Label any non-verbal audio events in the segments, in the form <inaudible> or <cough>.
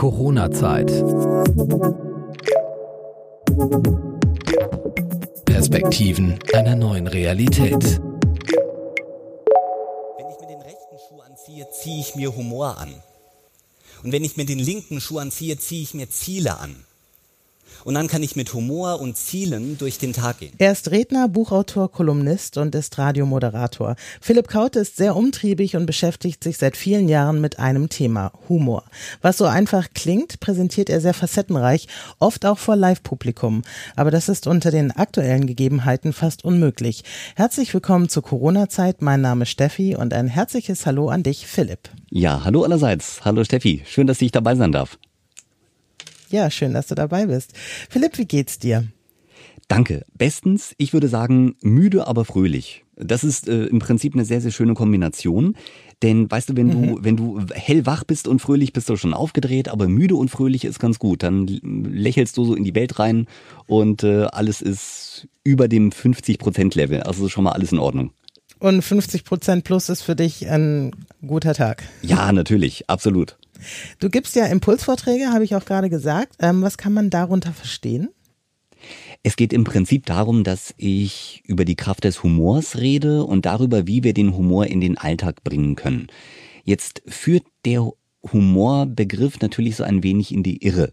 Corona-Zeit. Perspektiven einer neuen Realität. Wenn ich mir den rechten Schuh anziehe, ziehe ich mir Humor an. Und wenn ich mir den linken Schuh anziehe, ziehe ich mir Ziele an. Und dann kann ich mit Humor und Zielen durch den Tag gehen. Er ist Redner, Buchautor, Kolumnist und ist Radiomoderator. Philipp Kaute ist sehr umtriebig und beschäftigt sich seit vielen Jahren mit einem Thema, Humor. Was so einfach klingt, präsentiert er sehr facettenreich, oft auch vor Live-Publikum. Aber das ist unter den aktuellen Gegebenheiten fast unmöglich. Herzlich willkommen zur Corona-Zeit. Mein Name ist Steffi und ein herzliches Hallo an dich, Philipp. Ja, hallo allerseits. Hallo Steffi. Schön, dass ich dabei sein darf. Ja, schön, dass du dabei bist. Philipp, wie geht's dir? Danke. Bestens, ich würde sagen, müde, aber fröhlich. Das ist äh, im Prinzip eine sehr, sehr schöne Kombination. Denn weißt du, wenn mhm. du, wenn du hellwach bist und fröhlich, bist du schon aufgedreht, aber müde und fröhlich ist ganz gut. Dann lächelst du so in die Welt rein und äh, alles ist über dem 50%-Level. Also schon mal alles in Ordnung. Und 50% plus ist für dich ein guter Tag. Ja, natürlich, absolut. Du gibst ja Impulsvorträge, habe ich auch gerade gesagt. Ähm, was kann man darunter verstehen? Es geht im Prinzip darum, dass ich über die Kraft des Humors rede und darüber, wie wir den Humor in den Alltag bringen können. Jetzt führt der Humorbegriff natürlich so ein wenig in die Irre.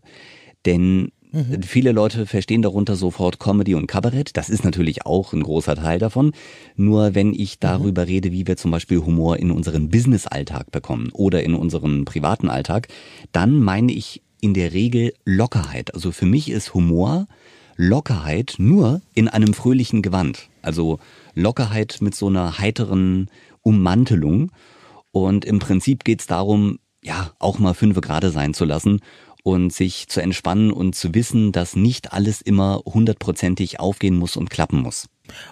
Denn Mhm. Viele Leute verstehen darunter sofort Comedy und Kabarett. Das ist natürlich auch ein großer Teil davon. Nur wenn ich darüber mhm. rede, wie wir zum Beispiel Humor in unseren Business-Alltag bekommen oder in unseren privaten Alltag, dann meine ich in der Regel Lockerheit. Also für mich ist Humor Lockerheit nur in einem fröhlichen Gewand. Also Lockerheit mit so einer heiteren Ummantelung. Und im Prinzip geht es darum, ja, auch mal fünf Grade sein zu lassen und sich zu entspannen und zu wissen, dass nicht alles immer hundertprozentig aufgehen muss und klappen muss.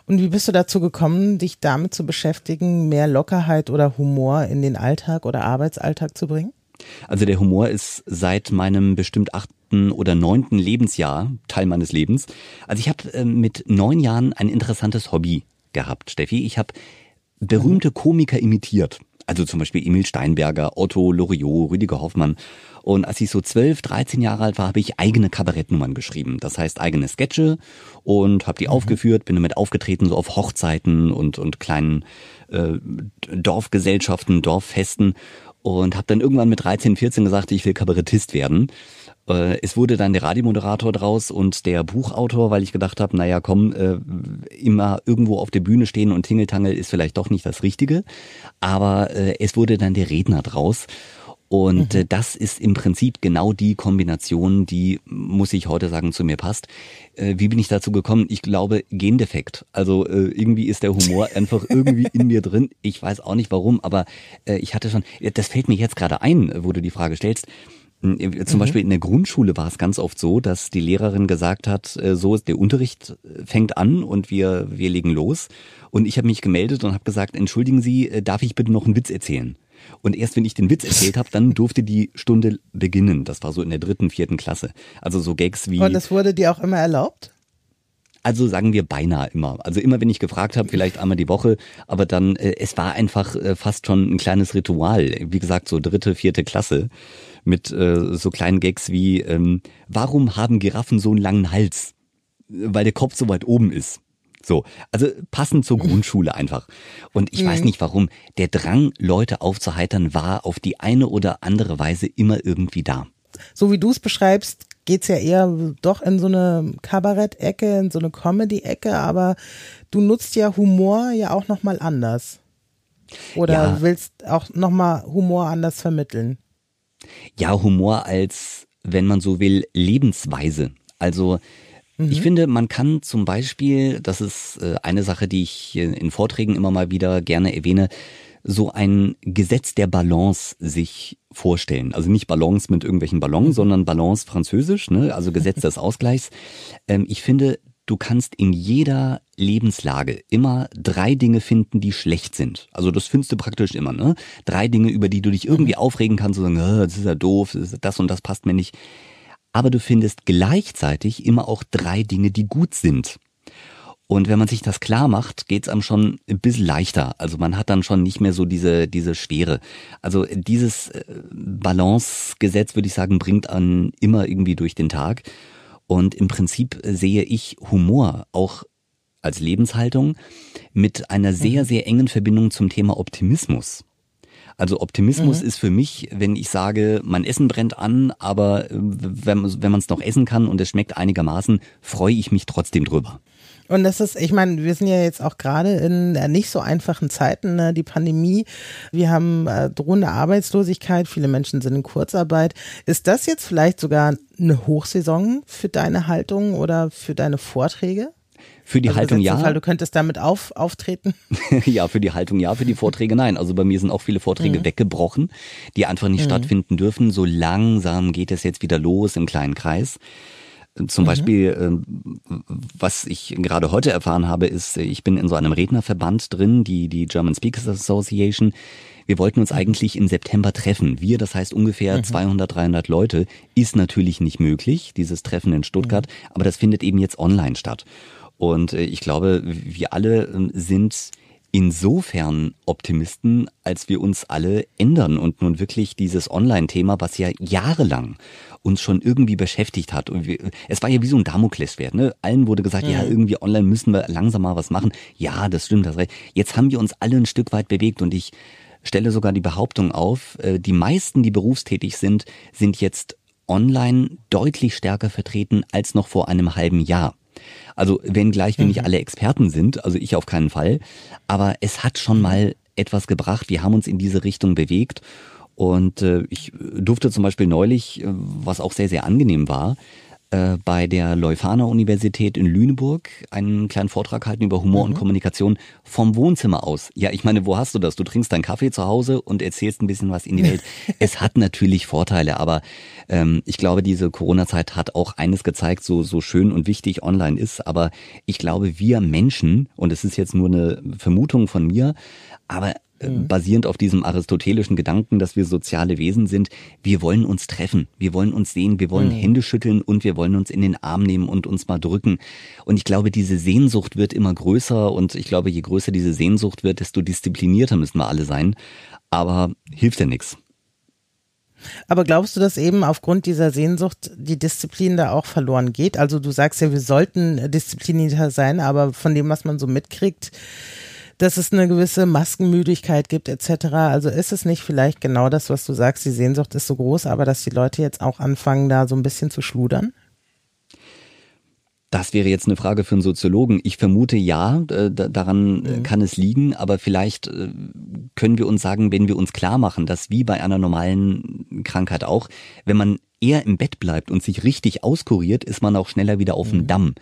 Und wie bist du dazu gekommen, dich damit zu beschäftigen, mehr Lockerheit oder Humor in den Alltag oder Arbeitsalltag zu bringen? Also der Humor ist seit meinem bestimmt achten oder neunten Lebensjahr Teil meines Lebens. Also ich habe äh, mit neun Jahren ein interessantes Hobby gehabt, Steffi. Ich habe berühmte Komiker imitiert. Also zum Beispiel Emil Steinberger, Otto Loriot, Rüdiger Hoffmann. Und als ich so 12, 13 Jahre alt war, habe ich eigene Kabarettnummern geschrieben. Das heißt eigene Sketche und habe die mhm. aufgeführt, bin damit aufgetreten, so auf Hochzeiten und, und kleinen äh, Dorfgesellschaften, Dorffesten und habe dann irgendwann mit 13, 14 gesagt, ich will Kabarettist werden. Äh, es wurde dann der Radiomoderator draus und der Buchautor, weil ich gedacht habe, naja, komm, äh, immer irgendwo auf der Bühne stehen und Tingeltangel ist vielleicht doch nicht das Richtige. Aber äh, es wurde dann der Redner draus. Und mhm. das ist im Prinzip genau die Kombination, die, muss ich heute sagen, zu mir passt. wie bin ich dazu gekommen? Ich glaube, Gendefekt. Also irgendwie ist der Humor <laughs> einfach irgendwie in mir drin. Ich weiß auch nicht warum, aber ich hatte schon, das fällt mir jetzt gerade ein, wo du die Frage stellst. Zum mhm. Beispiel in der Grundschule war es ganz oft so, dass die Lehrerin gesagt hat, äh, so ist der Unterricht äh, fängt an und wir, wir legen los. Und ich habe mich gemeldet und habe gesagt, entschuldigen Sie, äh, darf ich bitte noch einen Witz erzählen? Und erst wenn ich den Witz erzählt habe, dann durfte die Stunde beginnen. Das war so in der dritten, vierten Klasse. Also so Gags wie. Und das wurde dir auch immer erlaubt? Also sagen wir beinahe immer. Also immer wenn ich gefragt habe, vielleicht einmal die Woche, aber dann, äh, es war einfach äh, fast schon ein kleines Ritual. Wie gesagt, so dritte, vierte Klasse mit äh, so kleinen Gags wie, ähm, warum haben Giraffen so einen langen Hals? Weil der Kopf so weit oben ist. So, also passend zur Grundschule einfach. Und ich mhm. weiß nicht warum, der Drang, Leute aufzuheitern, war auf die eine oder andere Weise immer irgendwie da. So wie du es beschreibst, geht's ja eher doch in so eine Kabarett-Ecke, in so eine Comedy-Ecke, aber du nutzt ja Humor ja auch nochmal anders. Oder ja. willst auch nochmal Humor anders vermitteln? Ja, Humor als, wenn man so will, Lebensweise. Also mhm. ich finde, man kann zum Beispiel, das ist äh, eine Sache, die ich in Vorträgen immer mal wieder gerne erwähne, so ein Gesetz der Balance sich vorstellen. Also nicht Balance mit irgendwelchen Ballons, mhm. sondern Balance französisch, ne? also Gesetz <laughs> des Ausgleichs. Ähm, ich finde, du kannst in jeder Lebenslage immer drei Dinge finden, die schlecht sind. Also das findest du praktisch immer, ne? Drei Dinge, über die du dich irgendwie mhm. aufregen kannst und sagen, das ist ja doof, das und das passt mir nicht. Aber du findest gleichzeitig immer auch drei Dinge, die gut sind. Und wenn man sich das klar macht, geht's einem schon ein bisschen leichter. Also man hat dann schon nicht mehr so diese, diese Schwere. Also dieses äh, Balancegesetz, würde ich sagen, bringt einen immer irgendwie durch den Tag. Und im Prinzip sehe ich Humor auch als Lebenshaltung mit einer sehr, mhm. sehr engen Verbindung zum Thema Optimismus. Also Optimismus mhm. ist für mich, wenn ich sage, mein Essen brennt an, aber äh, wenn, wenn man es noch essen kann und es schmeckt einigermaßen, freue ich mich trotzdem drüber. Und das ist, ich meine, wir sind ja jetzt auch gerade in äh, nicht so einfachen Zeiten, ne? die Pandemie, wir haben äh, drohende Arbeitslosigkeit, viele Menschen sind in Kurzarbeit. Ist das jetzt vielleicht sogar eine Hochsaison für deine Haltung oder für deine Vorträge? Für die also Haltung ja. Fall, du könntest damit auf, auftreten? <laughs> ja, für die Haltung ja, für die Vorträge nein. Also bei mir sind auch viele Vorträge mhm. weggebrochen, die einfach nicht mhm. stattfinden dürfen. So langsam geht es jetzt wieder los im kleinen Kreis. Zum mhm. Beispiel, ähm, was ich gerade heute erfahren habe, ist, ich bin in so einem Rednerverband drin, die, die German Speakers Association. Wir wollten uns mhm. eigentlich im September treffen. Wir, das heißt ungefähr mhm. 200, 300 Leute, ist natürlich nicht möglich, dieses Treffen in Stuttgart, mhm. aber das findet eben jetzt online statt. Und äh, ich glaube, wir alle ähm, sind insofern Optimisten, als wir uns alle ändern und nun wirklich dieses Online-Thema, was ja jahrelang uns schon irgendwie beschäftigt hat. Und wir, es war ja wie so ein Damoklesschwert. Ne? Allen wurde gesagt, mhm. ja, irgendwie online müssen wir langsam mal was machen. Ja, das stimmt, das recht. Jetzt haben wir uns alle ein Stück weit bewegt und ich stelle sogar die Behauptung auf, äh, die meisten, die berufstätig sind, sind jetzt online deutlich stärker vertreten als noch vor einem halben Jahr. Also wenngleich wir mhm. nicht alle Experten sind, also ich auf keinen Fall, aber es hat schon mal etwas gebracht. Wir haben uns in diese Richtung bewegt und äh, ich durfte zum Beispiel neulich, äh, was auch sehr, sehr angenehm war, äh, bei der Leuphana Universität in Lüneburg einen kleinen Vortrag halten über Humor mhm. und Kommunikation vom Wohnzimmer aus. Ja, ich meine, wo hast du das? Du trinkst deinen Kaffee zu Hause und erzählst ein bisschen was in die Welt. <laughs> es hat natürlich Vorteile, aber ähm, ich glaube, diese Corona-Zeit hat auch eines gezeigt, so, so schön und wichtig online ist. Aber ich glaube, wir Menschen, und es ist jetzt nur eine Vermutung von mir, aber mhm. basierend auf diesem aristotelischen Gedanken, dass wir soziale Wesen sind, wir wollen uns treffen, wir wollen uns sehen, wir wollen mhm. Hände schütteln und wir wollen uns in den Arm nehmen und uns mal drücken. Und ich glaube, diese Sehnsucht wird immer größer und ich glaube, je größer diese Sehnsucht wird, desto disziplinierter müssen wir alle sein. Aber hilft ja nichts. Aber glaubst du, dass eben aufgrund dieser Sehnsucht die Disziplin da auch verloren geht? Also du sagst ja, wir sollten disziplinierter sein, aber von dem, was man so mitkriegt, dass es eine gewisse Maskenmüdigkeit gibt etc. Also ist es nicht vielleicht genau das, was du sagst, die Sehnsucht ist so groß, aber dass die Leute jetzt auch anfangen, da so ein bisschen zu schludern? Das wäre jetzt eine Frage für einen Soziologen. Ich vermute ja, äh, daran mhm. kann es liegen, aber vielleicht äh, können wir uns sagen, wenn wir uns klar machen, dass wie bei einer normalen Krankheit auch, wenn man eher im Bett bleibt und sich richtig auskuriert, ist man auch schneller wieder auf dem mhm. Damm.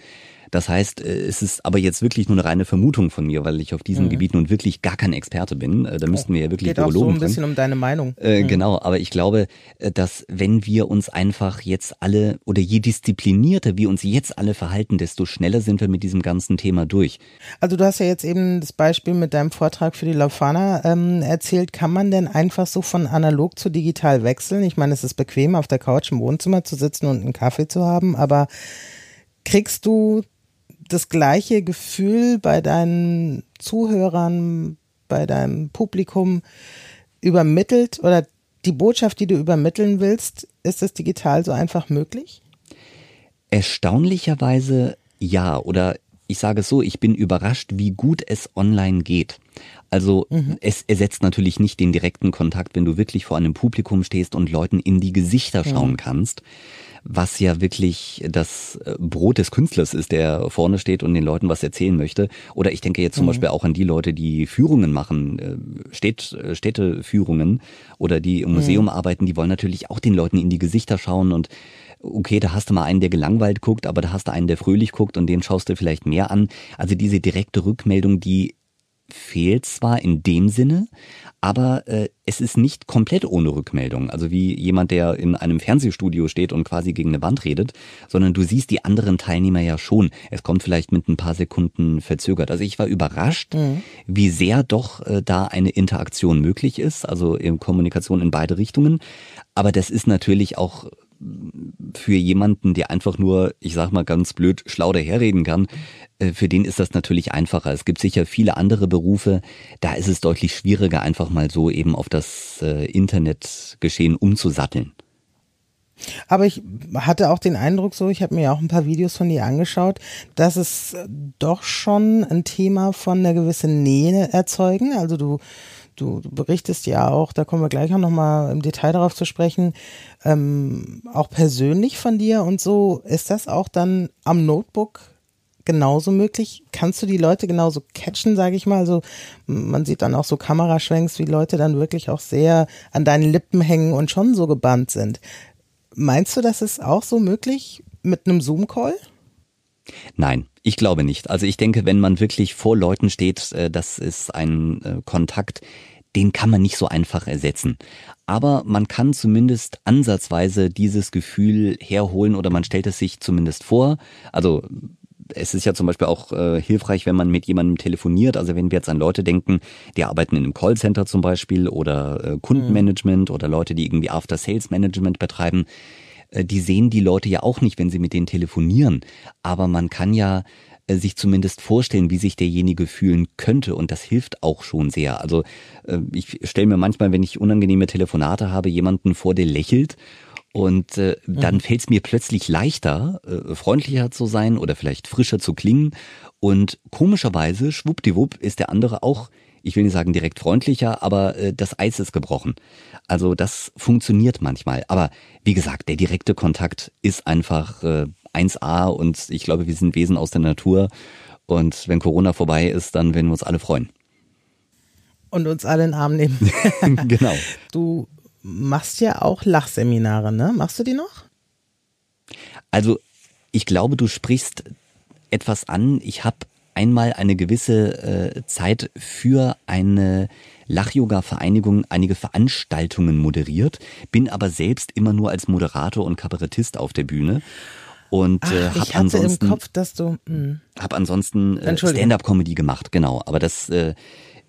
Das heißt, äh, es ist aber jetzt wirklich nur eine reine Vermutung von mir, weil ich auf diesem mhm. Gebiet nun wirklich gar kein Experte bin. Äh, da müssten wir ja wirklich Geht Virologen auch so ein bisschen um deine Meinung. Äh, mhm. Genau, aber ich glaube, äh, dass wenn wir uns einfach jetzt alle oder je disziplinierter wir uns jetzt alle verhalten, desto schneller sind wir mit diesem ganzen Thema durch. Also du hast ja jetzt eben das Beispiel mit deinem Vortrag für die Laufana ähm, erzählt. Kann man denn einfach so von analog zu digital wechseln? Ich meine, es ist bequem, auf der Couch im Wohnzimmer zu sitzen und einen Kaffee zu haben, aber kriegst du das gleiche Gefühl bei deinen Zuhörern, bei deinem Publikum übermittelt oder die Botschaft, die du übermitteln willst, ist das digital so einfach möglich? Erstaunlicherweise ja. Oder ich sage es so, ich bin überrascht, wie gut es online geht. Also mhm. es ersetzt natürlich nicht den direkten Kontakt, wenn du wirklich vor einem Publikum stehst und Leuten in die Gesichter schauen mhm. kannst was ja wirklich das äh, Brot des Künstlers ist, der vorne steht und den Leuten was erzählen möchte. Oder ich denke jetzt zum mhm. Beispiel auch an die Leute, die Führungen machen, äh, Städt, äh, Städteführungen oder die im Museum mhm. arbeiten, die wollen natürlich auch den Leuten in die Gesichter schauen und okay, da hast du mal einen, der gelangweilt guckt, aber da hast du einen, der fröhlich guckt und den schaust du vielleicht mehr an. Also diese direkte Rückmeldung, die fehlt zwar in dem Sinne, aber äh, es ist nicht komplett ohne Rückmeldung. Also wie jemand, der in einem Fernsehstudio steht und quasi gegen eine Wand redet, sondern du siehst die anderen Teilnehmer ja schon. Es kommt vielleicht mit ein paar Sekunden verzögert. Also ich war überrascht, mhm. wie sehr doch äh, da eine Interaktion möglich ist, also in Kommunikation in beide Richtungen. Aber das ist natürlich auch für jemanden, der einfach nur, ich sag mal ganz blöd, schlau daherreden kann, äh, für den ist das natürlich einfacher. Es gibt sicher viele andere Berufe, da ist es deutlich schwieriger, einfach mal so eben auf das äh, Internetgeschehen umzusatteln. Aber ich hatte auch den Eindruck so, ich habe mir auch ein paar Videos von dir angeschaut, dass es doch schon ein Thema von einer gewissen Nähe erzeugen. Also du, du, du berichtest ja auch, da kommen wir gleich auch nochmal im Detail darauf zu sprechen, ähm, auch persönlich von dir und so. Ist das auch dann am Notebook genauso möglich? Kannst du die Leute genauso catchen, sage ich mal? Also man sieht dann auch so Kameraschwenks, wie Leute dann wirklich auch sehr an deinen Lippen hängen und schon so gebannt sind. Meinst du, das ist auch so möglich mit einem Zoom-Call? Nein, ich glaube nicht. Also ich denke, wenn man wirklich vor Leuten steht, äh, das ist ein äh, Kontakt, den kann man nicht so einfach ersetzen. Aber man kann zumindest ansatzweise dieses Gefühl herholen oder man stellt es sich zumindest vor. Also es ist ja zum Beispiel auch äh, hilfreich, wenn man mit jemandem telefoniert. Also wenn wir jetzt an Leute denken, die arbeiten in einem Callcenter zum Beispiel oder äh, Kundenmanagement mhm. oder Leute, die irgendwie After-Sales-Management betreiben, die sehen die Leute ja auch nicht, wenn sie mit denen telefonieren. Aber man kann ja äh, sich zumindest vorstellen, wie sich derjenige fühlen könnte und das hilft auch schon sehr. Also äh, ich stelle mir manchmal, wenn ich unangenehme Telefonate habe, jemanden vor, der lächelt und äh, dann mhm. fällt es mir plötzlich leichter, äh, freundlicher zu sein oder vielleicht frischer zu klingen. Und komischerweise, schwuppdiwupp, ist der andere auch, ich will nicht sagen direkt freundlicher, aber äh, das Eis ist gebrochen. Also das funktioniert manchmal. Aber wie gesagt, der direkte Kontakt ist einfach äh, 1A und ich glaube, wir sind Wesen aus der Natur. Und wenn Corona vorbei ist, dann werden wir uns alle freuen. Und uns alle in den Arm nehmen. <laughs> genau. Du machst ja auch Lachseminare, ne? Machst du die noch? Also, ich glaube, du sprichst etwas an. Ich habe einmal eine gewisse äh, Zeit für eine Lach-Yoga-Vereinigung einige Veranstaltungen moderiert, bin aber selbst immer nur als Moderator und Kabarettist auf der Bühne und äh, habe ansonsten Kopf, du. Hm. hab ansonsten äh, Stand-up-Comedy gemacht, genau. Aber das äh,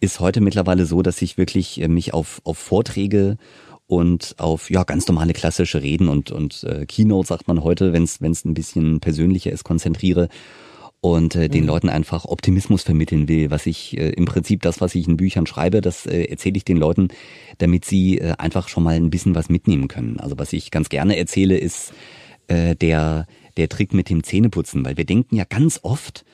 ist heute mittlerweile so, dass ich wirklich äh, mich auf auf Vorträge und auf ja ganz normale klassische Reden und und äh, Keynote sagt man heute, wenn es wenn es ein bisschen persönlicher ist, konzentriere und äh, den mhm. Leuten einfach Optimismus vermitteln will, was ich äh, im Prinzip das, was ich in Büchern schreibe, das äh, erzähle ich den Leuten, damit sie äh, einfach schon mal ein bisschen was mitnehmen können. Also was ich ganz gerne erzähle, ist äh, der der Trick mit dem Zähneputzen, weil wir denken ja ganz oft,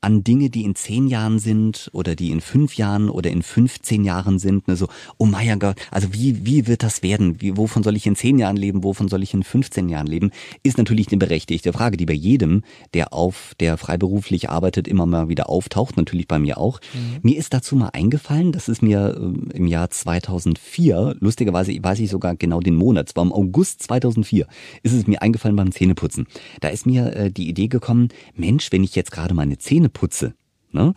an Dinge, die in zehn Jahren sind oder die in fünf Jahren oder in 15 Jahren sind. Ne? So, oh mein Gott, also wie, wie wird das werden? Wie, wovon soll ich in zehn Jahren leben? Wovon soll ich in 15 Jahren leben? Ist natürlich eine berechtigte Frage, die bei jedem, der auf, der freiberuflich arbeitet, immer mal wieder auftaucht. Natürlich bei mir auch. Mhm. Mir ist dazu mal eingefallen, das ist mir äh, im Jahr 2004, lustigerweise weiß ich sogar genau den Monat, es war im August 2004, ist es mir eingefallen beim Zähneputzen. Da ist mir äh, die Idee gekommen, Mensch, wenn ich jetzt gerade meine Zähne Zähne putze, ne,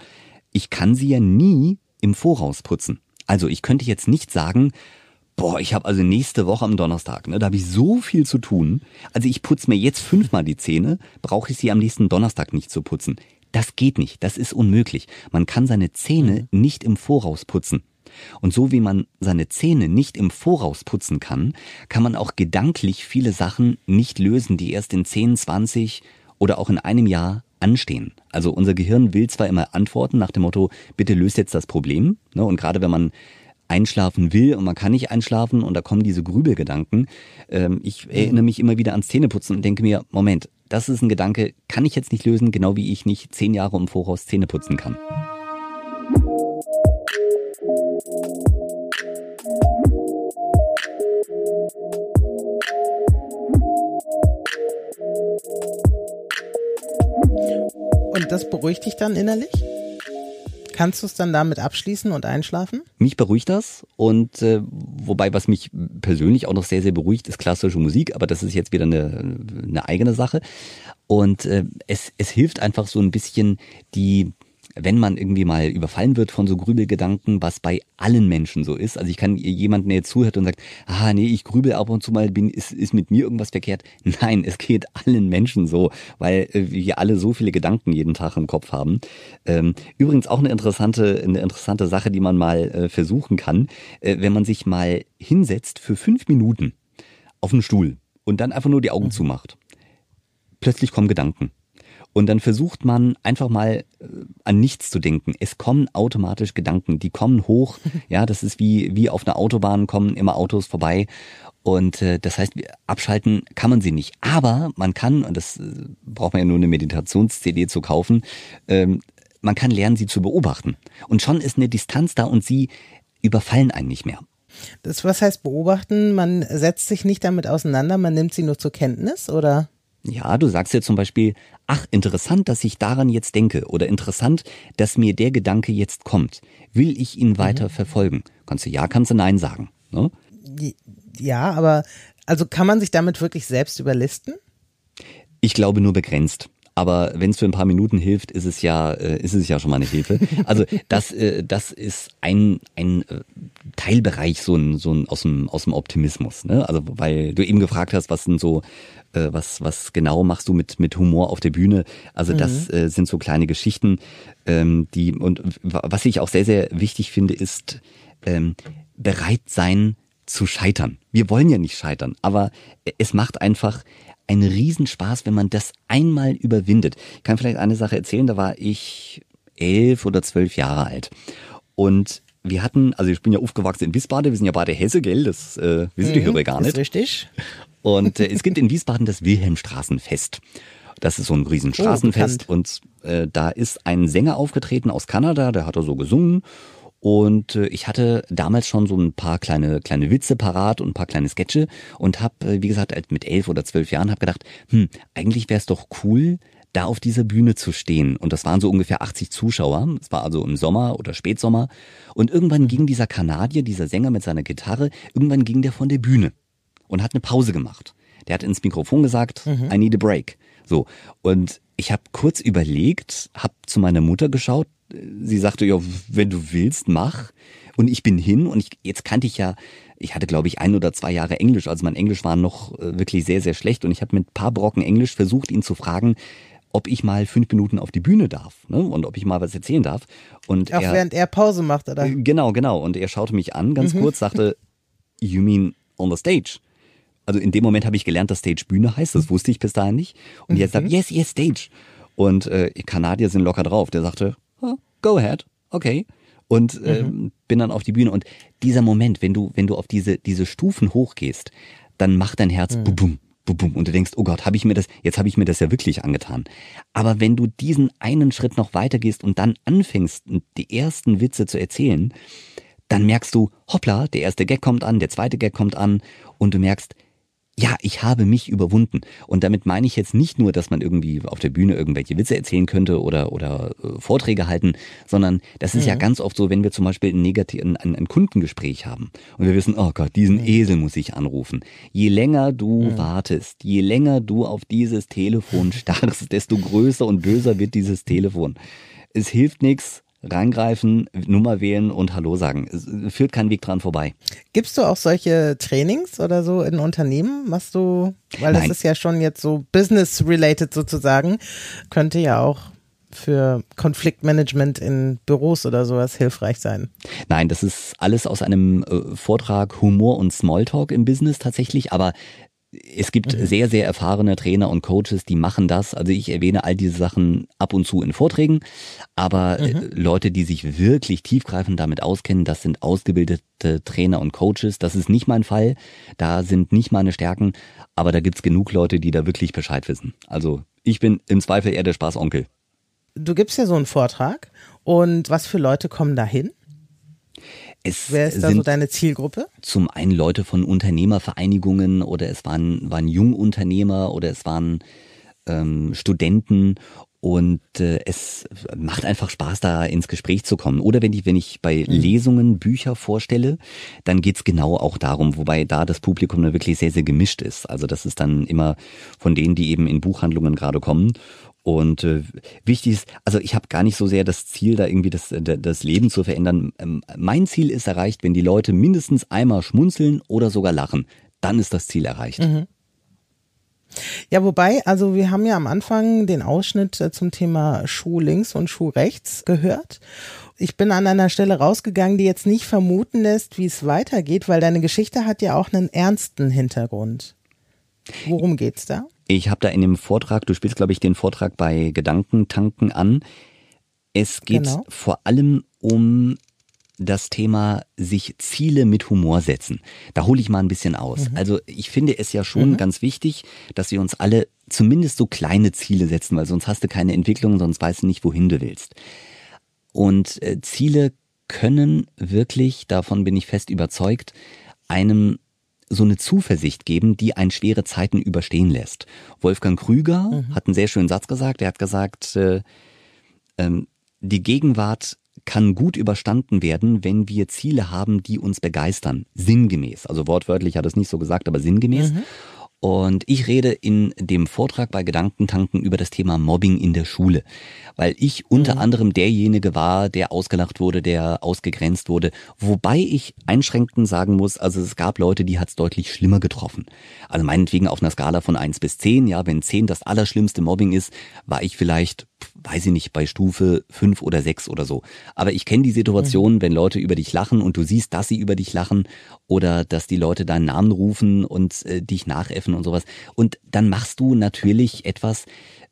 ich kann sie ja nie im Voraus putzen. Also ich könnte jetzt nicht sagen, boah, ich habe also nächste Woche am Donnerstag, ne, da habe ich so viel zu tun. Also ich putze mir jetzt fünfmal die Zähne, brauche ich sie am nächsten Donnerstag nicht zu putzen. Das geht nicht, das ist unmöglich. Man kann seine Zähne mhm. nicht im Voraus putzen. Und so wie man seine Zähne nicht im Voraus putzen kann, kann man auch gedanklich viele Sachen nicht lösen, die erst in 10, 20 oder auch in einem Jahr anstehen. Also unser Gehirn will zwar immer antworten nach dem Motto, bitte löst jetzt das Problem. Ne? Und gerade wenn man einschlafen will und man kann nicht einschlafen und da kommen diese Grübelgedanken. Ähm, ich erinnere mich immer wieder ans Zähneputzen und denke mir, Moment, das ist ein Gedanke, kann ich jetzt nicht lösen, genau wie ich nicht zehn Jahre im Voraus Zähne putzen kann. Und das beruhigt dich dann innerlich? Kannst du es dann damit abschließen und einschlafen? Mich beruhigt das und äh, wobei was mich persönlich auch noch sehr, sehr beruhigt, ist klassische Musik, aber das ist jetzt wieder eine, eine eigene Sache. Und äh, es, es hilft einfach so ein bisschen die wenn man irgendwie mal überfallen wird von so Grübelgedanken, was bei allen Menschen so ist. Also ich kann jemanden, der jetzt zuhört und sagt, ah nee, ich grübel ab und zu mal, bin, ist, ist mit mir irgendwas verkehrt. <laughs> Nein, es geht allen Menschen so, weil äh, wir alle so viele Gedanken jeden Tag im Kopf haben. Ähm, übrigens auch eine interessante, eine interessante Sache, die man mal äh, versuchen kann, äh, wenn man sich mal hinsetzt für fünf Minuten auf einen Stuhl und dann einfach nur die Augen mhm. zumacht, plötzlich kommen Gedanken. Und dann versucht man einfach mal äh, an nichts zu denken. Es kommen automatisch Gedanken, die kommen hoch. <laughs> Ja, das ist wie, wie auf einer Autobahn kommen immer Autos vorbei. Und äh, das heißt, abschalten kann man sie nicht. Aber man kann, und das äh, braucht man ja nur eine Meditations-CD zu kaufen, ähm, man kann lernen, sie zu beobachten. Und schon ist eine Distanz da und sie überfallen einen nicht mehr. Das, was heißt beobachten? Man setzt sich nicht damit auseinander, man nimmt sie nur zur Kenntnis, oder? Ja, du sagst ja zum Beispiel, ach, interessant, dass ich daran jetzt denke oder interessant, dass mir der Gedanke jetzt kommt. Will ich ihn weiter mhm. verfolgen? Kannst du ja, kannst du nein sagen. Ne? Ja, aber also kann man sich damit wirklich selbst überlisten? Ich glaube nur begrenzt. Aber wenn es für ein paar Minuten hilft, ist es ja, äh, ist es ja schon mal eine Hilfe. Also <laughs> das, äh, das ist ein, ein äh, Teilbereich so ein, so ein aus dem aus dem Optimismus. Ne? Also weil du eben gefragt hast, was sind so äh, was, was genau machst du mit, mit Humor auf der Bühne? Also das mhm. äh, sind so kleine Geschichten, ähm, die, und was ich auch sehr, sehr wichtig finde, ist ähm, bereit sein zu scheitern. Wir wollen ja nicht scheitern, aber es macht einfach einen Riesenspaß, wenn man das einmal überwindet. Ich kann vielleicht eine Sache erzählen, da war ich elf oder zwölf Jahre alt. Und wir hatten, also ich bin ja aufgewachsen in Wiesbaden, wir sind ja beide Hesse, gell? Das äh, wissen die mhm, Hörer gar nicht. Ist richtig. Und äh, es gibt in Wiesbaden das Wilhelmstraßenfest. Das ist so ein Riesenstraßenfest oh, und äh, da ist ein Sänger aufgetreten aus Kanada, der hat da so gesungen und äh, ich hatte damals schon so ein paar kleine kleine Witze parat und ein paar kleine Sketche und habe, äh, wie gesagt, mit elf oder zwölf Jahren habe gedacht, hm, eigentlich wäre es doch cool, da auf dieser Bühne zu stehen. Und das waren so ungefähr 80 Zuschauer. Es war also im Sommer oder Spätsommer. Und irgendwann ging dieser Kanadier, dieser Sänger mit seiner Gitarre, irgendwann ging der von der Bühne und hat eine Pause gemacht. Der hat ins Mikrofon gesagt, mhm. I need a break. So. Und ich habe kurz überlegt, habe zu meiner Mutter geschaut. Sie sagte, ja, wenn du willst, mach. Und ich bin hin und ich, jetzt kannte ich ja, ich hatte glaube ich ein oder zwei Jahre Englisch, also mein Englisch war noch äh, wirklich sehr, sehr schlecht und ich habe mit paar Brocken Englisch versucht, ihn zu fragen, ob ich mal fünf Minuten auf die Bühne darf ne? und ob ich mal was erzählen darf. Und Auch er, während er Pause macht, oder? Genau, genau. Und er schaute mich an, ganz mhm. kurz, sagte, you mean on the stage? Also in dem Moment habe ich gelernt, dass Stage Bühne heißt. Das wusste ich bis dahin nicht. Und jetzt sagt, mhm. yes, yes, Stage. Und äh, Kanadier sind locker drauf. Der sagte, oh, go ahead, okay. Und äh, mhm. bin dann auf die Bühne. Und dieser Moment, wenn du, wenn du auf diese, diese Stufen hochgehst, dann macht dein Herz mhm. bum, bum, bum, bum. Und du denkst, oh Gott, habe ich mir das, jetzt habe ich mir das ja wirklich angetan. Aber wenn du diesen einen Schritt noch weitergehst und dann anfängst, die ersten Witze zu erzählen, dann merkst du, hoppla, der erste Gag kommt an, der zweite Gag kommt an und du merkst, ja, ich habe mich überwunden. Und damit meine ich jetzt nicht nur, dass man irgendwie auf der Bühne irgendwelche Witze erzählen könnte oder, oder äh, Vorträge halten, sondern das ist mhm. ja ganz oft so, wenn wir zum Beispiel ein, negativ, ein, ein, Kundengespräch haben und wir wissen, oh Gott, diesen mhm. Esel muss ich anrufen. Je länger du mhm. wartest, je länger du auf dieses Telefon <laughs> starrst, desto größer und böser wird dieses Telefon. Es hilft nichts, reingreifen, Nummer wählen und Hallo sagen. Es führt kein Weg dran vorbei. Gibst du auch solche Trainings oder so in Unternehmen? Machst du, weil Nein. das ist ja schon jetzt so business-related sozusagen, könnte ja auch für Konfliktmanagement in Büros oder sowas hilfreich sein? Nein, das ist alles aus einem äh, Vortrag Humor und Smalltalk im Business tatsächlich, aber es gibt mhm. sehr, sehr erfahrene Trainer und Coaches, die machen das. Also ich erwähne all diese Sachen ab und zu in Vorträgen, aber äh, mhm. Leute, die sich wirklich tiefgreifend damit auskennen, das sind ausgebildete Trainer und Coaches. Das ist nicht mein Fall. Da sind nicht meine Stärken, aber da gibt's genug Leute, die da wirklich Bescheid wissen. Also ich bin im Zweifel eher der Spaßonkel. Du gibst ja so einen Vortrag und was für Leute kommen da hin? Es Wer ist da so deine Zielgruppe? Zum einen Leute von Unternehmervereinigungen oder es waren, waren Jungunternehmer oder es waren ähm, Studenten und äh, es macht einfach Spaß, da ins Gespräch zu kommen. Oder wenn ich, wenn ich bei mhm. Lesungen Bücher vorstelle, dann geht's genau auch darum, wobei da das Publikum dann wirklich sehr, sehr gemischt ist. Also das ist dann immer von denen, die eben in Buchhandlungen gerade kommen und äh, wichtig ist, also ich habe gar nicht so sehr das Ziel, da irgendwie das, äh, das Leben zu verändern. Ähm, mein Ziel ist erreicht, wenn die Leute mindestens einmal schmunzeln oder sogar lachen. Dann ist das Ziel erreicht. Mhm. Ja, wobei, also wir haben ja am Anfang den Ausschnitt äh, zum Thema Schuh links und Schuh rechts gehört. Ich bin an einer Stelle rausgegangen, die jetzt nicht vermuten lässt, wie es weitergeht, weil deine Geschichte hat ja auch einen ernsten Hintergrund. Worum geht's da? Ich habe da in dem Vortrag, du spielst glaube ich den Vortrag bei Gedankentanken an. Es geht Genau. vor allem um das Thema sich Ziele mit Humor setzen. Da hole ich mal ein bisschen aus. Also ich finde es ja schon ganz wichtig, dass wir uns alle zumindest so kleine Ziele setzen, weil sonst hast du keine Entwicklung, sonst weißt du nicht, wohin du willst. Und äh, Ziele können wirklich, davon bin ich fest überzeugt, einem so eine Zuversicht geben, die einen schwere Zeiten überstehen lässt. Wolfgang Krüger hat einen sehr schönen Satz gesagt. Er hat gesagt, äh, ähm, die Gegenwart kann gut überstanden werden, wenn wir Ziele haben, die uns begeistern. Sinngemäß. Also wortwörtlich hat er es nicht so gesagt, aber sinngemäß. Und ich rede in dem Vortrag bei Gedankentanken über das Thema Mobbing in der Schule, weil ich unter anderem derjenige war, der ausgelacht wurde, der ausgegrenzt wurde, wobei ich einschränkend sagen muss, also es gab Leute, die hat es deutlich schlimmer getroffen. Also meinetwegen auf einer Skala von 1 bis 10, ja, wenn 10 das allerschlimmste Mobbing ist, war ich vielleicht, weiß ich nicht, bei Stufe 5 oder 6 oder so. Aber ich kenne die Situation, wenn Leute über dich lachen und du siehst, dass sie über dich lachen oder dass die Leute deinen Namen rufen und äh, dich nachäffen und sowas. Und dann machst du natürlich etwas,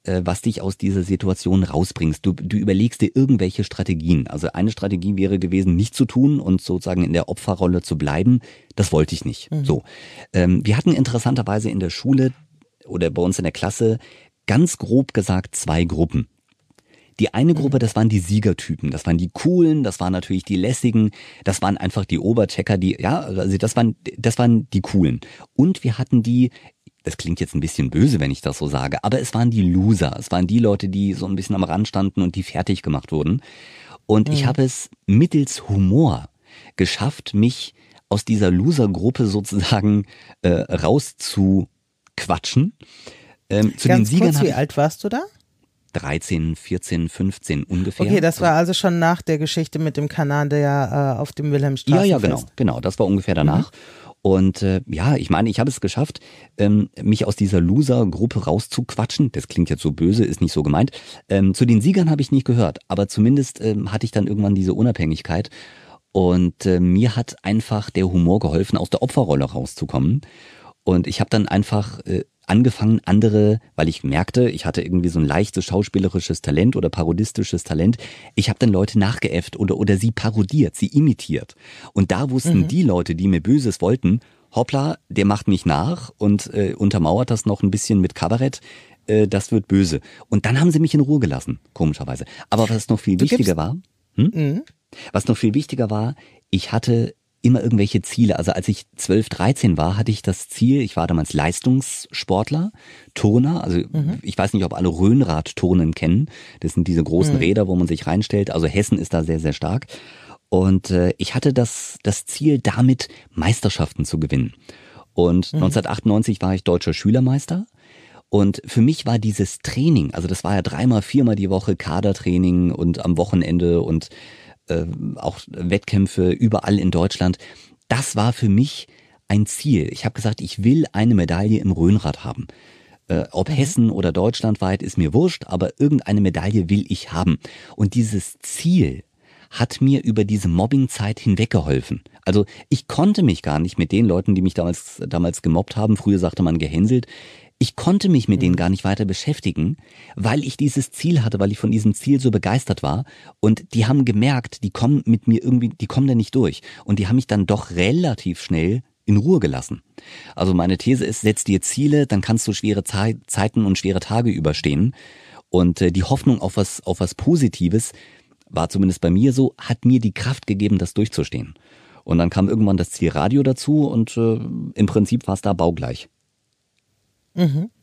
äh, was dich aus dieser Situation rausbringst. Du, du überlegst dir irgendwelche Strategien. Also eine Strategie wäre gewesen, nicht zu tun und sozusagen in der Opferrolle zu bleiben. Das wollte ich nicht. So. Ähm, wir hatten interessanterweise in der Schule oder bei uns in der Klasse ganz grob gesagt zwei Gruppen. Die eine Gruppe, das waren die Siegertypen, das waren die coolen, das waren natürlich die lässigen, das waren einfach die Oberchecker, die, ja, also das waren, das waren die coolen. Und wir hatten die, das klingt jetzt ein bisschen böse, wenn ich das so sage, aber es waren die Loser, es waren die Leute, die so ein bisschen am Rand standen und die fertig gemacht wurden. Und ich habe es mittels Humor geschafft, mich aus dieser Loser-Gruppe sozusagen äh, rauszuquatschen. Ähm, zu den Ganz Siegern kurz, wie alt warst du da? 13, 14, 15 ungefähr. Okay, das war also schon nach der Geschichte mit dem Kanadier äh, auf dem Ja, Wilhelmstraßenfest. ja, genau, genau. Das war ungefähr danach. Und äh, ja, ich meine, ich habe es geschafft, ähm, mich aus dieser Loser-Gruppe rauszuquatschen. Das klingt jetzt so böse, ist nicht so gemeint. Ähm, zu den Siegern habe ich nicht gehört, aber zumindest ähm, hatte ich dann irgendwann diese Unabhängigkeit. Und äh, mir hat einfach der Humor geholfen, aus der Opferrolle rauszukommen. Und ich habe dann einfach äh, angefangen, andere, weil ich merkte, ich hatte irgendwie so ein leichtes schauspielerisches Talent oder parodistisches Talent. Ich habe dann Leute nachgeäfft oder, oder sie parodiert, sie imitiert. Und da wussten die Leute, die mir Böses wollten, hoppla, der macht mich nach und äh, untermauert das noch ein bisschen mit Kabarett. Äh, das wird böse. Und dann haben sie mich in Ruhe gelassen, komischerweise. Aber was noch viel Du wichtiger war, hm? was noch viel wichtiger war, ich hatte immer irgendwelche Ziele. Also als ich 12, 13 war, hatte ich das Ziel, ich war damals Leistungssportler, Turner, also ich weiß nicht, ob alle Röhnrad-Turnen kennen. Das sind diese großen Räder, wo man sich reinstellt. Also Hessen ist da sehr, sehr stark. Und äh, ich hatte das, das Ziel, damit Meisterschaften zu gewinnen. Und 1998 war ich deutscher Schülermeister. Und für mich war dieses Training, also das war ja dreimal, viermal die Woche Kadertraining und am Wochenende und äh, auch Wettkämpfe überall in Deutschland. Das war für mich ein Ziel. Ich habe gesagt, ich will eine Medaille im Rhönrad haben. Äh, ob Hessen oder deutschlandweit ist mir wurscht, aber irgendeine Medaille will ich haben. Und dieses Ziel hat mir über diese Mobbingzeit hinweggeholfen. Also ich konnte mich gar nicht mit den Leuten, die mich damals, damals gemobbt haben, früher sagte man gehänselt, ich konnte mich mit denen gar nicht weiter beschäftigen, weil ich dieses Ziel hatte, weil ich von diesem Ziel so begeistert war. Und die haben gemerkt, die kommen mit mir irgendwie, die kommen da nicht durch. Und die haben mich dann doch relativ schnell in Ruhe gelassen. Also meine These ist, setz dir Ziele, dann kannst du schwere Zei- Zeiten und schwere Tage überstehen. Und äh, die Hoffnung auf was, auf was Positives war zumindest bei mir so, hat mir die Kraft gegeben, das durchzustehen. Und dann kam irgendwann das Ziel Radio dazu und äh, im Prinzip war es da baugleich.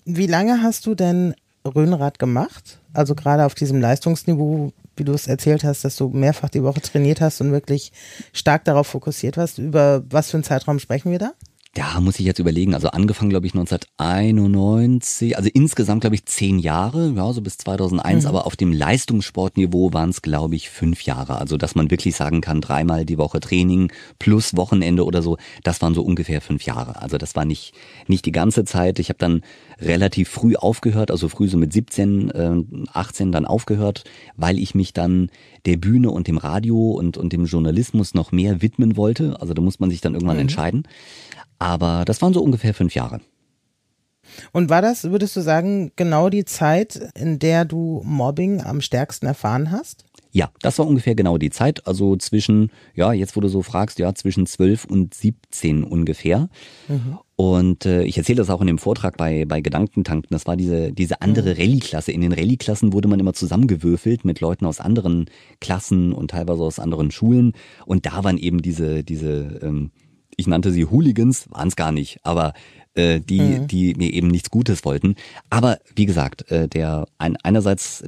Wie lange hast du denn Röhnrad gemacht? Also gerade auf diesem Leistungsniveau, wie du es erzählt hast, dass du mehrfach die Woche trainiert hast und wirklich stark darauf fokussiert warst. Über was für einen Zeitraum sprechen wir da? Ja, muss ich jetzt überlegen. Also angefangen, glaube ich, 1991, also insgesamt, glaube ich, zehn Jahre, ja, so bis 2001, aber auf dem Leistungssportniveau waren es, glaube ich, fünf Jahre. Also, dass man wirklich sagen kann, dreimal die Woche Training plus Wochenende oder so, das waren so ungefähr fünf Jahre. Also, das war nicht, nicht die ganze Zeit. Ich habe dann relativ früh aufgehört, also früh so mit 17, äh, 18 dann aufgehört, weil ich mich dann der Bühne und dem Radio und, und dem Journalismus noch mehr widmen wollte. Also, da muss man sich dann irgendwann entscheiden. Aber das waren so ungefähr fünf Jahre. Und war das, würdest du sagen, genau die Zeit, in der du Mobbing am stärksten erfahren hast? Ja, das war ungefähr genau die Zeit, also zwischen, ja, jetzt wo du so fragst, ja, zwischen 12 und 17 ungefähr. Mhm. Und äh, ich erzähle das auch in dem Vortrag bei, bei Gedankentanken. Das war diese, diese andere mhm. Rallye-Klasse. In den Rallye-Klassen wurde man immer zusammengewürfelt mit Leuten aus anderen Klassen und teilweise aus anderen Schulen. Und da waren eben diese, diese, ähm, ich nannte sie Hooligans, waren es gar nicht, aber äh, die, mhm. die mir eben nichts Gutes wollten. Aber wie gesagt, äh, der ein, einerseits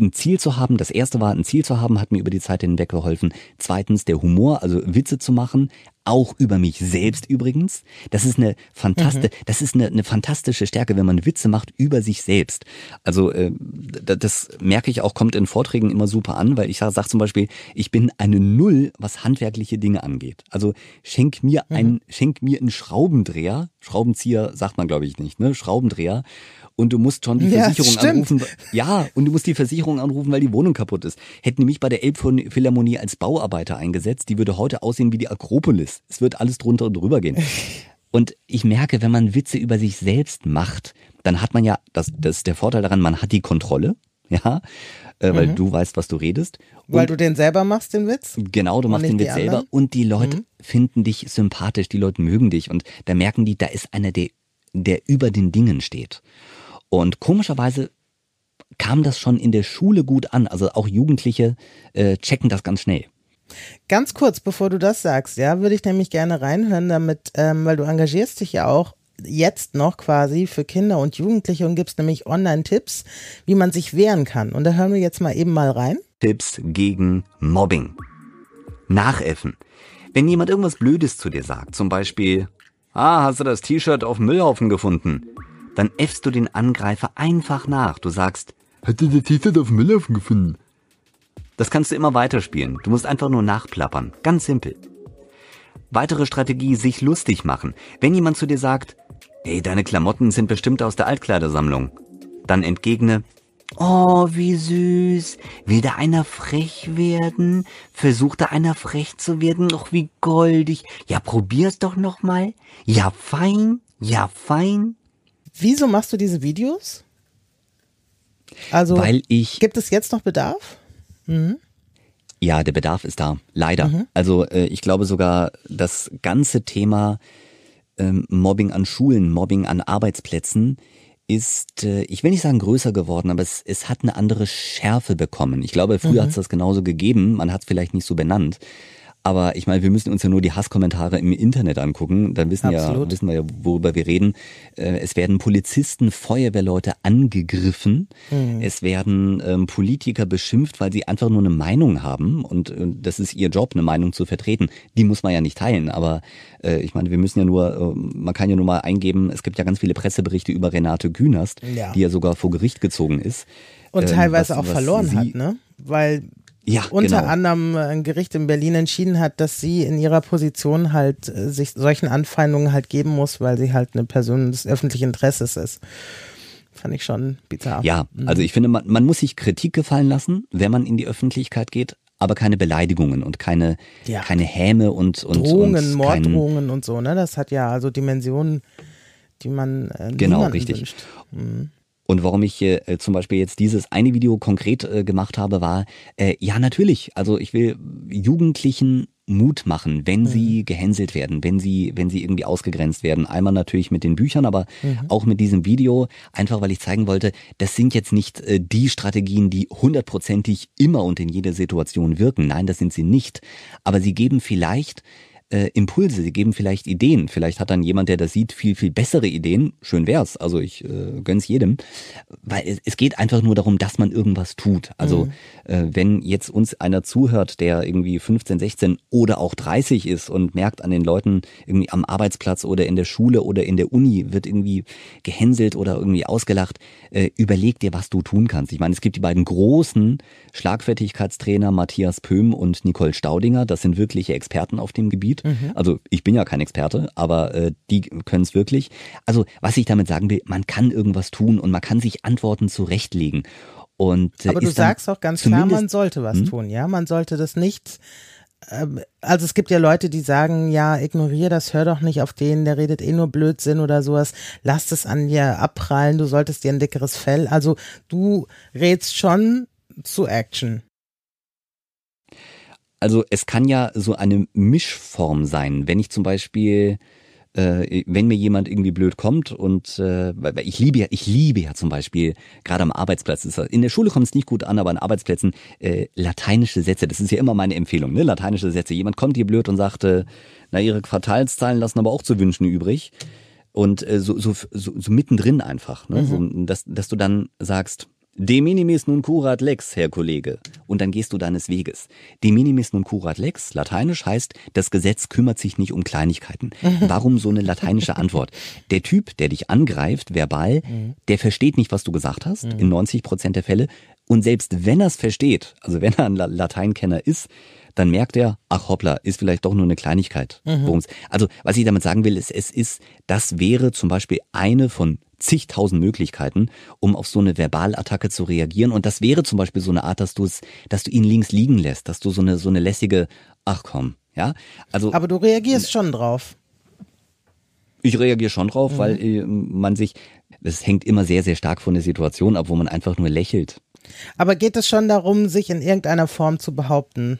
ein Ziel zu haben, das erste war ein Ziel zu haben, hat mir über die Zeit hinweg geholfen. Zweitens der Humor, also Witze zu machen, auch über mich selbst übrigens. Das ist eine fantastische, mhm. das ist eine, eine fantastische Stärke, wenn man Witze macht über sich selbst. Also äh, das merke ich auch, kommt in Vorträgen immer super an, weil ich sage sag zum Beispiel, ich bin eine Null, was handwerkliche Dinge angeht. Also schenk mir mhm. ein, schenk mir einen Schraubendreher, Schraubenzieher sagt man glaube ich nicht, ne, Schraubendreher und du musst schon die <laughs> ja, Versicherung stimmt. anrufen. Ja, und du musst die Versicherung anrufen, weil die Wohnung kaputt ist. Hätten mich bei der Elbphilharmonie als Bauarbeiter eingesetzt, die würde heute aussehen wie die Akropolis. Es wird alles drunter und drüber gehen. <laughs> Und ich merke, wenn man Witze über sich selbst macht, dann hat man ja, das, das ist der Vorteil daran, man hat die Kontrolle, <laughs> ja, äh, weil mhm. du weißt, was du redest. Und weil du den selber machst, den Witz? Genau, du machst den Witz selber und die Leute mhm. finden dich sympathisch, die Leute mögen dich und da merken die, da ist einer, der, der über den Dingen steht. Und komischerweise kam das schon in der Schule gut an. Also auch Jugendliche äh, checken das ganz schnell. Ganz kurz, bevor du das sagst, ja, würde ich nämlich gerne reinhören, damit, ähm, weil du engagierst dich ja auch jetzt noch quasi für Kinder und Jugendliche und gibst nämlich Online-Tipps, wie man sich wehren kann. Und da hören wir jetzt mal eben mal rein. Tipps gegen Mobbing. Nachäffen. Wenn jemand irgendwas Blödes zu dir sagt, zum Beispiel, ah, hast du das T-Shirt auf dem Müllhaufen gefunden? Dann äffst du den Angreifer einfach nach. Du sagst, hat er das T-Shirt auf dem Müllhaufen gefunden? Das kannst du immer weiterspielen. Du musst einfach nur nachplappern. Ganz simpel. Weitere Strategie, sich lustig machen. Wenn jemand zu dir sagt, hey, deine Klamotten sind bestimmt aus der Altkleidersammlung, dann entgegne, Oh, wie süß. Will da einer frech werden? Versucht da einer frech zu werden? Doch wie goldig. Ja, probier's doch noch mal. Ja, fein. Ja, fein. Wieso machst du diese Videos? Also, Weil ich, gibt es jetzt noch Bedarf? Mhm. Ja, der Bedarf ist da, leider. Mhm. Also äh, ich glaube sogar, das ganze Thema ähm, Mobbing an Schulen, Mobbing an Arbeitsplätzen ist, äh, ich will nicht sagen größer geworden, aber es, es hat eine andere Schärfe bekommen. Ich glaube, früher mhm. hat es das genauso gegeben, man hat es vielleicht nicht so benannt. Aber ich meine, wir müssen uns ja nur die Hasskommentare im Internet angucken. Dann wissen, ja, wissen wir ja, worüber wir reden. Äh, es werden Polizisten, Feuerwehrleute angegriffen. Mhm. Es werden ähm, Politiker beschimpft, weil sie einfach nur eine Meinung haben. Und äh, das ist ihr Job, eine Meinung zu vertreten. Die muss man ja nicht teilen. Aber äh, ich meine, wir müssen ja nur, man kann ja nur mal eingeben, es gibt ja ganz viele Presseberichte über Renate Künast, ja. die ja sogar vor Gericht gezogen ist. Und ähm, teilweise was, auch verloren sie, hat, ne? Weil ja, unter genau. anderem ein Gericht in Berlin entschieden hat, dass sie in ihrer Position halt äh, sich solchen Anfeindungen halt geben muss, weil sie halt eine Person des öffentlichen Interesses ist. Fand ich schon bizarr. Ja, mhm. also ich finde, man, man muss sich Kritik gefallen lassen, wenn man in die Öffentlichkeit geht, aber keine Beleidigungen und keine, ja. keine Häme und, und Drohungen, und Morddrohungen und so, ne? Das hat ja also Dimensionen, die man äh, genau richtig. Wünscht. Mhm. Und warum ich äh, zum Beispiel jetzt dieses eine Video konkret äh, gemacht habe, war, äh, ja natürlich, also ich will Jugendlichen Mut machen, wenn sie mhm. gehänselt werden, wenn sie, wenn sie irgendwie ausgegrenzt werden. Einmal natürlich mit den Büchern, aber mhm. auch mit diesem Video, einfach weil ich zeigen wollte, das sind jetzt nicht äh, die Strategien, die hundertprozentig immer und in jeder Situation wirken. Nein, das sind sie nicht. Aber sie geben vielleicht äh, Impulse, sie geben vielleicht Ideen. Vielleicht hat dann jemand, der das sieht, viel, viel bessere Ideen. Schön wär's. Also ich äh, gönn's jedem. Weil es, es geht einfach nur darum, dass man irgendwas tut. Also mhm. äh, wenn jetzt uns einer zuhört, der irgendwie 15, 16 oder auch 30 ist und merkt an den Leuten irgendwie am Arbeitsplatz oder in der Schule oder in der Uni wird irgendwie gehänselt oder irgendwie ausgelacht, äh, überleg dir, was du tun kannst. Ich meine, es gibt die beiden großen Schlagfertigkeitstrainer Matthias Pöhm und Nicole Staudinger. Das sind wirkliche Experten auf dem Gebiet. Mhm. Also ich bin ja kein Experte, aber äh, die können es wirklich. Also was ich damit sagen will, man kann irgendwas tun und man kann sich Antworten zurechtlegen. Und, äh, aber du sagst auch ganz klar, man sollte was hm? tun, ja? Man sollte das nicht ähm, also es gibt ja Leute, die sagen, ja, ignoriere das, hör doch nicht auf den, der redet eh nur Blödsinn oder sowas, lass es an dir abprallen, du solltest dir ein dickeres Fell. Also du rätst schon zu Action. Also es kann ja so eine Mischform sein. Wenn ich zum Beispiel äh, wenn mir jemand irgendwie blöd kommt und äh, ich liebe ja, ich liebe ja zum Beispiel gerade am Arbeitsplatz. In der Schule kommt es nicht gut an, aber an Arbeitsplätzen äh, lateinische Sätze. Das ist ja immer meine Empfehlung, ne? Lateinische Sätze. Jemand kommt dir blöd und sagt, äh, na ihre Quartalszahlen lassen aber auch zu wünschen übrig und äh, so, so, so, so mittendrin einfach, ne? Mhm. So, dass, dass du dann sagst, De minimis nun curat lex, Herr Kollege. Und dann gehst du deines Weges. De minimis nun curat lex, lateinisch heißt, das Gesetz kümmert sich nicht um Kleinigkeiten. <laughs> Warum so eine lateinische Antwort? Der Typ, der dich angreift, verbal, der versteht nicht, was du gesagt hast, in 90 Prozent der Fälle. Und selbst wenn er es versteht, also wenn er ein Lateinkenner ist, dann merkt er, ach hoppla, ist vielleicht doch nur eine Kleinigkeit. Mhm. Also, was ich damit sagen will, ist, es ist, das wäre zum Beispiel eine von zigtausend Möglichkeiten, um auf so eine Verbalattacke zu reagieren. Und das wäre zum Beispiel so eine Art, dass du es, dass du ihn links liegen lässt, dass du so eine, so eine lässige, ach komm, ja. Also. Aber du reagierst schon drauf. Ich reagiere schon drauf, mhm. weil äh, man sich, das hängt immer sehr, sehr stark von der Situation ab, wo man einfach nur lächelt. Aber geht es schon darum, sich in irgendeiner Form zu behaupten?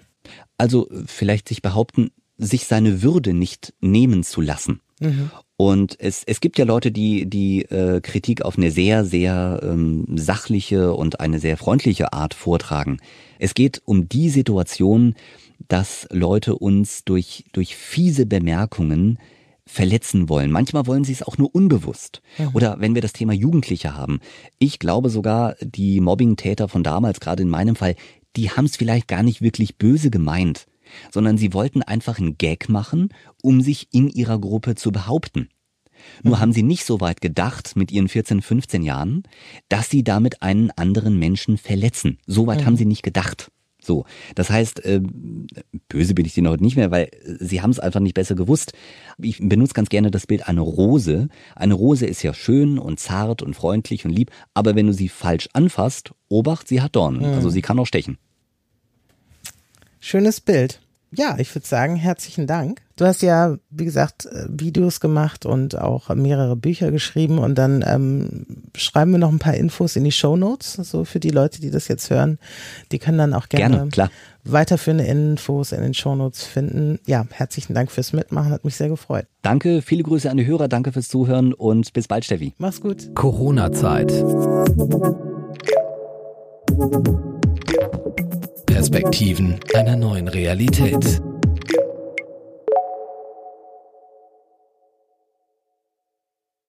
Also vielleicht sich behaupten, sich seine Würde nicht nehmen zu lassen. Mhm. Und es, es gibt ja Leute, die die äh, Kritik auf eine sehr, sehr ähm, sachliche und eine sehr freundliche Art vortragen. Es geht um die Situation, dass Leute uns durch, durch fiese Bemerkungen verletzen wollen. Manchmal wollen sie es auch nur unbewusst. Mhm. Oder wenn wir das Thema Jugendliche haben. Ich glaube sogar, die Mobbing-Täter von damals, gerade in meinem Fall, die haben es vielleicht gar nicht wirklich böse gemeint sondern sie wollten einfach einen Gag machen, um sich in ihrer Gruppe zu behaupten. Nur mhm. haben sie nicht so weit gedacht mit ihren 14, 15 Jahren, dass sie damit einen anderen Menschen verletzen. So weit mhm. haben sie nicht gedacht. So, das heißt, äh, böse bin ich denen heute nicht mehr, weil sie haben es einfach nicht besser gewusst. Ich benutze ganz gerne das Bild einer Rose. Eine Rose ist ja schön und zart und freundlich und lieb, aber wenn du sie falsch anfasst, obacht, sie hat Dornen. Mhm. Also sie kann auch stechen. Schönes Bild. Ja, ich würde sagen, herzlichen Dank. Du hast ja, wie gesagt, äh, Videos gemacht und auch mehrere Bücher geschrieben und dann ähm, schreiben wir noch ein paar Infos in die Show Notes, so für die Leute, die das jetzt hören. Die können dann auch gerne, gerne klar. weiterführende Infos in den Show Notes finden. Ja, herzlichen Dank fürs Mitmachen, hat mich sehr gefreut. Danke, viele Grüße an die Hörer, danke fürs Zuhören und bis bald, Steffi. Mach's gut. Corona-Zeit. Perspektiven einer neuen Realität.